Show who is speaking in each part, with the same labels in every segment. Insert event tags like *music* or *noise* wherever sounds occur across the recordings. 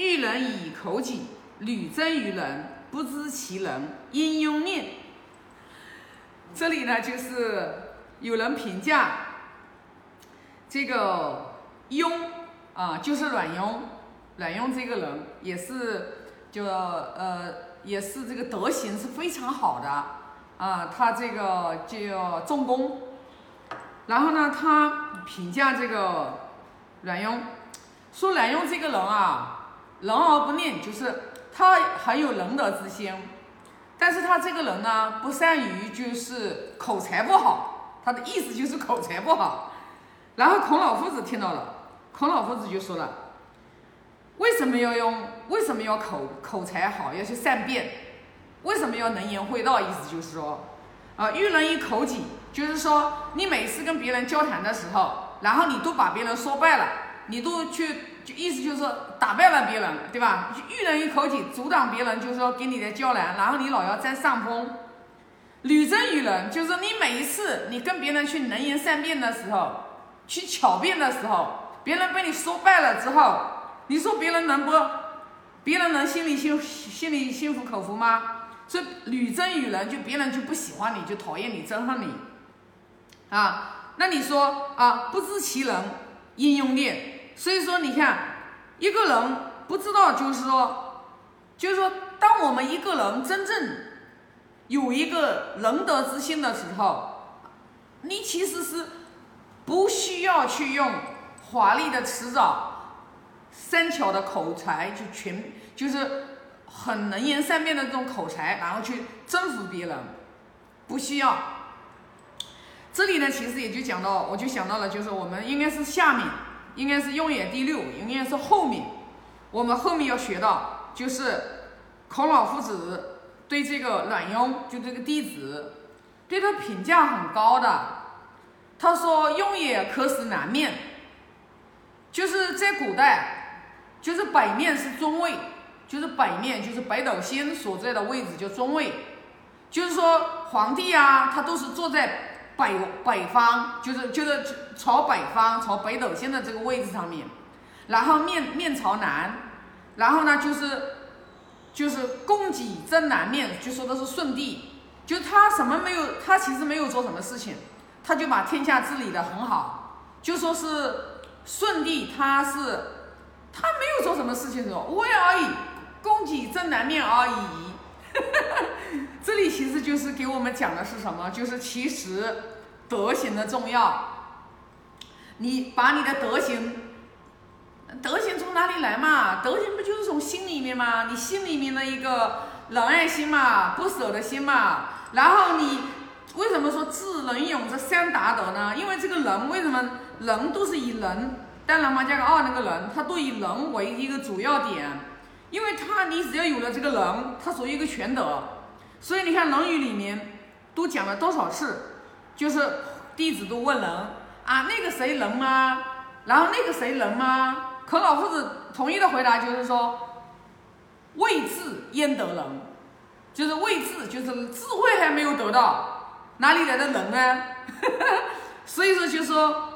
Speaker 1: 遇人以口己，屡争于人，不知其人，因庸念。这里呢，就是有人评价这个庸啊，就是阮庸，阮庸这个人也是就呃也是这个德行是非常好的啊，他这个叫重工，然后呢，他评价这个阮庸，说阮庸这个人啊，仁而不吝，就是他很有仁德之心。但是他这个人呢，不善于就是口才不好，他的意思就是口才不好。然后孔老夫子听到了，孔老夫子就说了：为什么要用？为什么要口口才好，要去善辩？为什么要能言会道？意思就是说，啊，育人以口己，就是说你每次跟别人交谈的时候，然后你都把别人说败了，你都去。就意思就是说打败了别人，对吧？遇人于口井，阻挡别人，就是说给你的交难，然后你老要占上风。屡争于人，就是你每一次你跟别人去能言善辩的时候，去巧辩的时候，别人被你说败了之后，你说别人能不？别人能心里心心里心服口服吗？所以屡争于人，就别人就不喜欢你，就讨厌你，憎恨你。啊，那你说啊，不知其人，应用念。所以说，你看，一个人不知道，就是说，就是说，当我们一个人真正有一个仁德之心的时候，你其实是不需要去用华丽的辞藻、三巧的口才，就全就是很能言善辩的这种口才，然后去征服别人，不需要。这里呢，其实也就讲到，我就想到了，就是我们应该是下面。应该是用眼第六，应该是后面，我们后面要学到，就是孔老夫子对这个阮雍，就这个弟子，对他评价很高的。他说：“雍也可使南面，就是在古代，就是北面是中位，就是北面就是北斗星所在的位置叫中位，就是说皇帝啊，他都是坐在。”北北方就是就是朝北方朝北斗星的这个位置上面，然后面面朝南，然后呢就是就是供给正南面，就说的是舜帝，就他什么没有，他其实没有做什么事情，他就把天下治理的很好，就说是舜帝他是他没有做什么事情的，无为而已，供给正南面而已。哈哈哈这里其实就是给我们讲的是什么？就是其实德行的重要。你把你的德行，德行从哪里来嘛？德行不就是从心里面吗？你心里面的一个仁爱心嘛，不舍的心嘛。然后你为什么说智仁勇这三达德呢？因为这个人为什么人都是以人，当然嘛加个二那个人，他都以人为一个主要点。因为他，你只要有了这个人，他属于一个全德，所以你看《论语》里面都讲了多少次，就是弟子都问人啊，那个谁能吗？然后那个谁能吗？孔老夫子统一的回答就是说，未智焉得能？就是未智，就是智慧还没有得到，哪里来的仁呢？*laughs* 所以说，就是说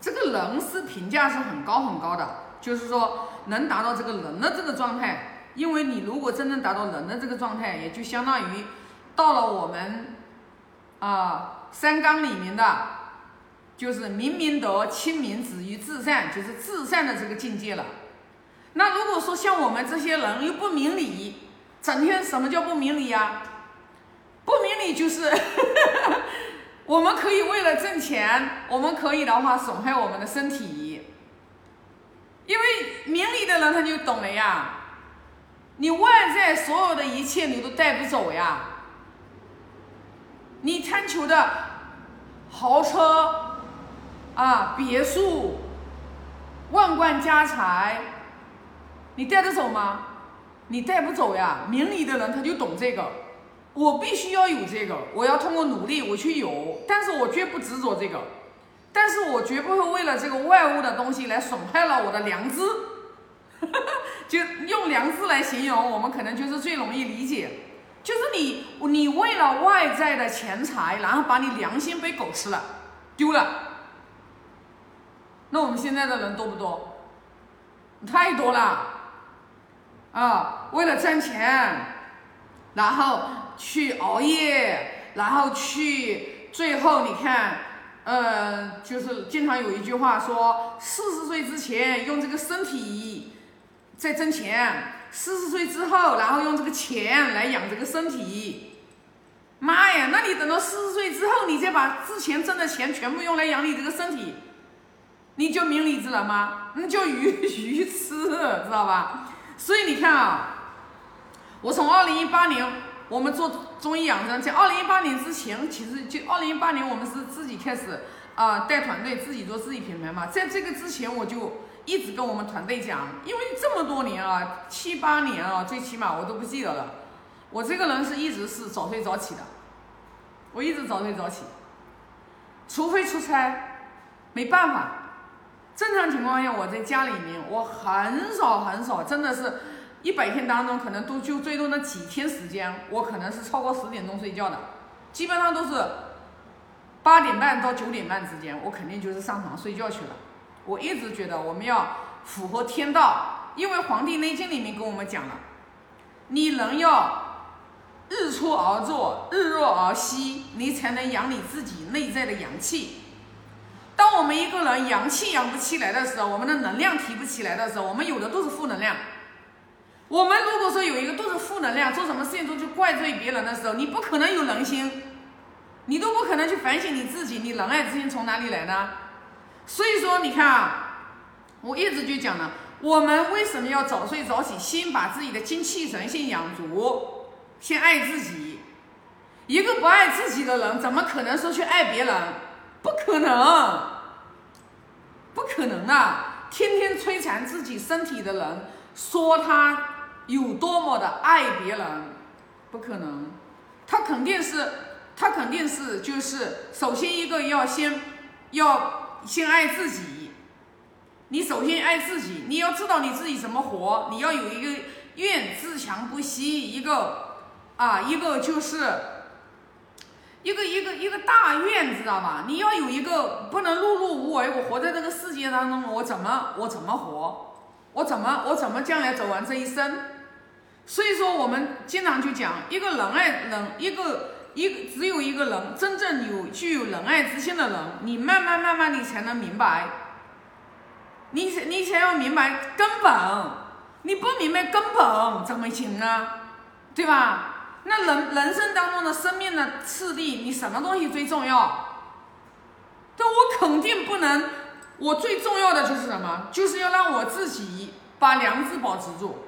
Speaker 1: 这个人是评价是很高很高的，就是说。能达到这个人的这个状态，因为你如果真正达到人的这个状态，也就相当于到了我们啊三纲里面的，就是明明德、亲民、止于至善，就是至善的这个境界了。那如果说像我们这些人又不明理，整天什么叫不明理呀？不明理就是 *laughs* 我们可以为了挣钱，我们可以的话损害我们的身体。因为明理的人他就懂了呀，你外在所有的一切你都带不走呀，你贪求的豪车啊、别墅、万贯家财，你带得走吗？你带不走呀。明理的人他就懂这个，我必须要有这个，我要通过努力我去有，但是我绝不执着这个。但是我绝不会为了这个外物的东西来损害了我的良知，*laughs* 就用良知来形容，我们可能就是最容易理解，就是你你为了外在的钱财，然后把你良心被狗吃了，丢了。那我们现在的人多不多？太多了，啊，为了赚钱，然后去熬夜，然后去最后你看，呃，就是经常有一句话说，四十岁之前用这个身体在挣钱，四十岁之后，然后用这个钱来养这个身体。妈呀，那你等到四十岁之后，你再把之前挣的钱全部用来养你这个身体，你就明理智了吗？*laughs* 那叫愚愚痴，知道吧？所以你看啊，我从二零一八年我们做中医养生，在二零一八年之前，其实就二零一八年我们是自己开始啊带团队，自己做自己品牌嘛。在这个之前，我就一直跟我们团队讲，因为这么多年啊，七八年啊，最起码我都不记得了。我这个人是一直是早睡早起的，我一直早睡早起，除非出差，没办法。正常情况下，我在家里面，我很少很少，真的是，一百天当中可能都就最多那几天时间，我可能是超过十点钟睡觉的，基本上都是八点半到九点半之间，我肯定就是上床睡觉去了。我一直觉得我们要符合天道，因为《黄帝内经》里面跟我们讲了，你人要。日出而作，日落而息，你才能养你自己内在的阳气。当我们一个人阳气养不起来的时候，我们的能量提不起来的时候，我们有的都是负能量。我们如果说有一个都是负能量，做什么事情都去怪罪别人的时候，你不可能有人心，你都不可能去反省你自己，你仁爱之心从哪里来呢？所以说，你看啊，我一直就讲了，我们为什么要早睡早起，先把自己的精气神先养足。先爱自己，一个不爱自己的人，怎么可能说去爱别人？不可能，不可能啊！天天摧残自己身体的人，说他有多么的爱别人，不可能。他肯定是，他肯定是，就是首先一个要先要先爱自己。你首先爱自己，你要知道你自己怎么活，你要有一个愿自强不息，一个。啊，一个就是一个一个一个大愿，知道吧？你要有一个不能碌碌无为。我活在这个世界当中，我怎么我怎么活？我怎么我怎么将来走完这一生？所以说，我们经常就讲，一个仁爱人，一个一只有一个人真正有具有仁爱之心的人，你慢慢慢慢你才能明白，你你才要明白根本，你不明白根本怎么行呢？对吧？那人人生当中的生命的次第，你什么东西最重要？但我肯定不能，我最重要的就是什么？就是要让我自己把良知保持住。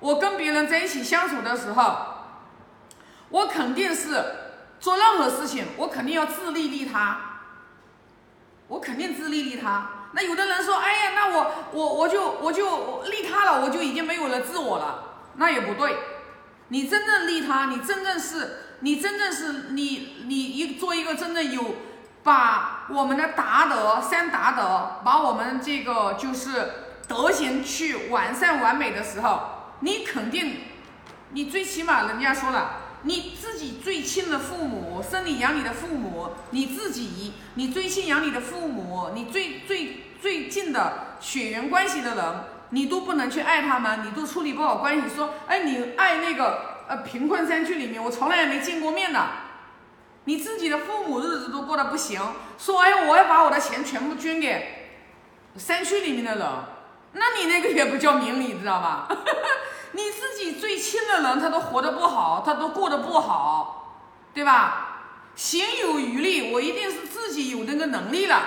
Speaker 1: 我跟别人在一起相处的时候，我肯定是做任何事情，我肯定要自利利他。我肯定自利利他。那有的人说，哎呀，那我我我就我就利他了，我就已经没有了自我了，那也不对。你真正利他，你真正是，你真正是你，你一做一个真正有把我们的达德三达德，把我们这个就是德行去完善完美的时候，你肯定，你最起码人家说了，你自己最亲的父母，生你养你的父母，你自己，你最亲养你的父母，你最最最近的血缘关系的人。你都不能去爱他们，你都处理不好关系。说，哎，你爱那个呃贫困山区里面，我从来也没见过面的。你自己的父母日子都过得不行，说，哎，我要把我的钱全部捐给山区里面的人，那你那个也不叫明理，知道吧？你自己最亲的人，他都活得不好，他都过得不好，对吧？行有余力，我一定是自己有那个能力了，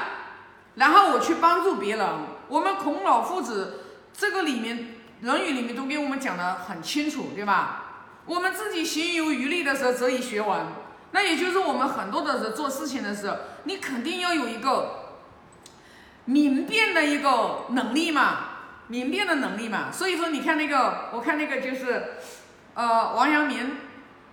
Speaker 1: 然后我去帮助别人。我们孔老夫子。这个里面，《论语》里面都给我们讲的很清楚，对吧？我们自己行有余力的时候，则以学文。那也就是我们很多的人做事情的时候，你肯定要有一个明辨的一个能力嘛，明辨的能力嘛。所以说，你看那个，我看那个就是，呃，王阳明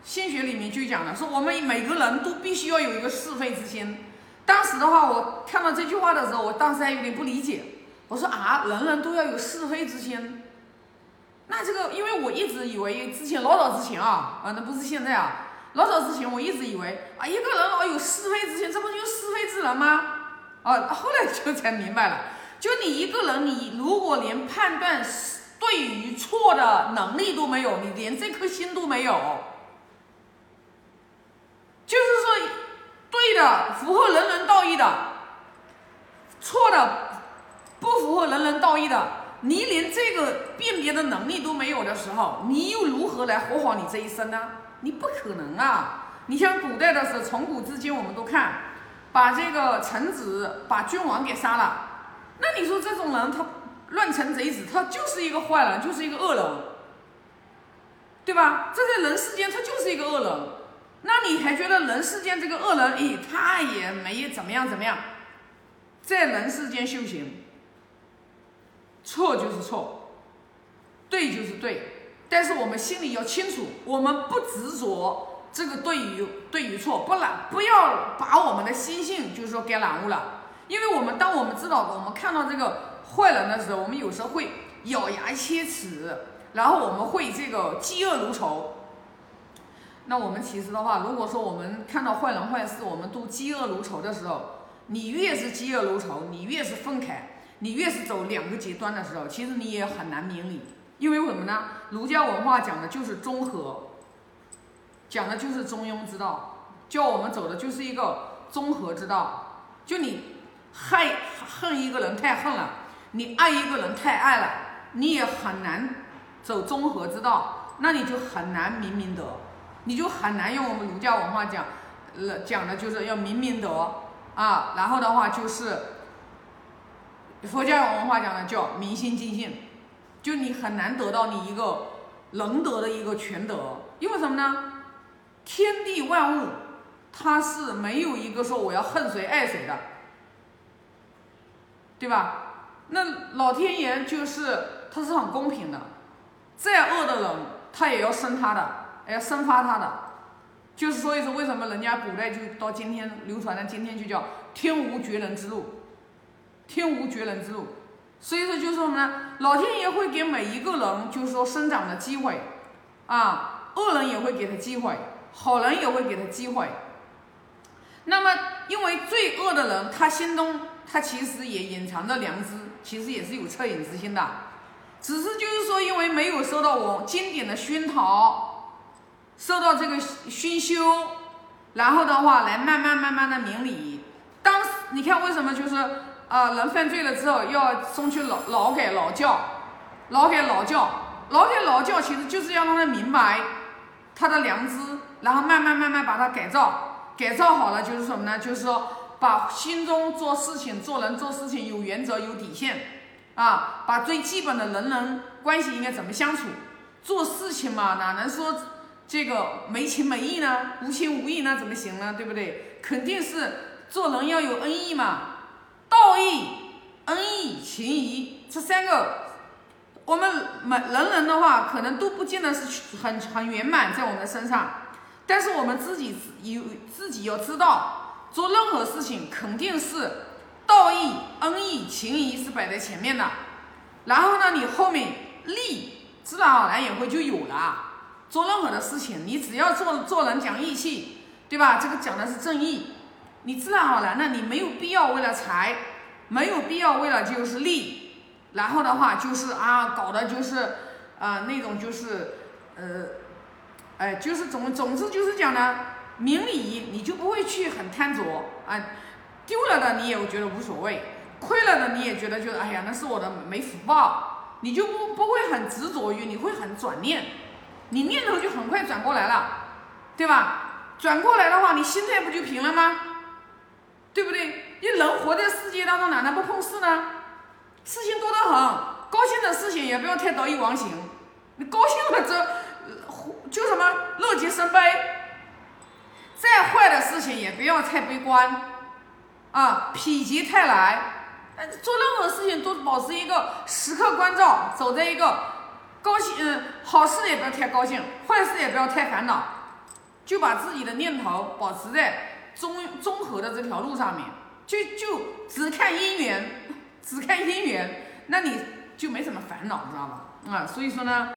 Speaker 1: 心学里面就讲了，说我们每个人都必须要有一个是非之心。当时的话，我看到这句话的时候，我当时还有点不理解。我说啊，人人都要有是非之心。那这个，因为我一直以为，之前老早之前啊，啊，那不是现在啊，老早之前我一直以为啊，一个人老有是非之心，这不就是是非之人吗？啊，后来就才明白了，就你一个人，你如果连判断对于错的能力都没有，你连这颗心都没有。就是说，对的符合人人道义的，错的不符合人人道义的，你连这个辨别的能力都没有的时候，你又如何来活好你这一生呢？你不可能啊！你像古代的时候，从古至今，我们都看，把这个臣子、把君王给杀了，那你说这种人，他乱臣贼子，他就是一个坏人，就是一个恶人，对吧？这在人世间，他就是一个恶人。那你还觉得人世间这个恶人，咦，他也没怎么样怎么样，在人世间修行，错就是错，对就是对，但是我们心里要清楚，我们不执着这个对与对与错，不染，不要把我们的心性就是说给染污了，因为我们当我们知道我们看到这个坏人的时候，我们有时候会咬牙切齿，然后我们会这个嫉恶如仇。那我们其实的话，如果说我们看到坏人坏事，我们都嫉恶如仇的时候，你越是嫉恶如仇，你越是愤慨，你越是走两个极端的时候，其实你也很难明理。因为什么呢？儒家文化讲的就是中和，讲的就是中庸之道，叫我们走的就是一个中和之道。就你害恨一个人太恨了，你爱一个人太爱了，你也很难走中和之道，那你就很难明明德。你就很难用我们儒家文化讲，呃，讲的就是要明明德啊，然后的话就是佛教文化讲的叫明心净性，就你很难得到你一个能得的一个全德，因为什么呢？天地万物它是没有一个说我要恨谁爱谁的，对吧？那老天爷就是他是很公平的，再恶的人他也要生他的。要生发他的，就是所以说为什么人家古代就到今天流传的今天就叫天无绝人之路，天无绝人之路，所以说就是什么呢？老天爷会给每一个人就是说生长的机会，啊，恶人也会给他机会，好人也会给他机会。那么因为最恶的人，他心中他其实也隐藏着良知，其实也是有恻隐之心的，只是就是说因为没有受到我经典的熏陶。受到这个熏修，然后的话来慢慢慢慢的明理。当时你看为什么就是呃人犯罪了之后要送去劳劳改劳教，劳改劳教，劳改劳教其实就是要让他明白他的良知，然后慢慢慢慢把他改造，改造好了就是什么呢？就是说把心中做事情、做人做事情有原则、有底线啊，把最基本的人人关系应该怎么相处，做事情嘛哪能说？这个没情没义呢，无情无义那怎么行呢？对不对？肯定是做人要有恩义嘛，道义、恩义、情义这三个，我们每人人的话可能都不见得是很很圆满在我们的身上，但是我们自己有自己要知道，做任何事情肯定是道义、恩义、情义是摆在前面的，然后呢，你后面利自然而然也会就有了。做任何的事情，你只要做做人讲义气，对吧？这个讲的是正义，你自然而然的，你没有必要为了财，没有必要为了就是利，然后的话就是啊，搞的就是啊那种就是呃，哎，就是总总之就是讲呢，明理你就不会去很贪着啊，丢了的你也觉得无所谓，亏了的你也觉得就是哎呀那是我的没福报，你就不不会很执着于，你会很转念。你念头就很快转过来了，对吧？转过来的话，你心态不就平了吗？对不对？你人活在世界当中，哪能不碰事呢？事情多得很，高兴的事情也不要太得意忘形。你高兴了，这就什么乐极生悲。也不要太悲观，啊，否极泰来。做任何事情都保持一个时刻关照，走在一个。高兴，嗯，好事也不要太高兴，坏事也不要太烦恼，就把自己的念头保持在中综合的这条路上面，就就只看姻缘，*laughs* 只看姻缘，那你就没什么烦恼，知道吧？啊，所以说呢。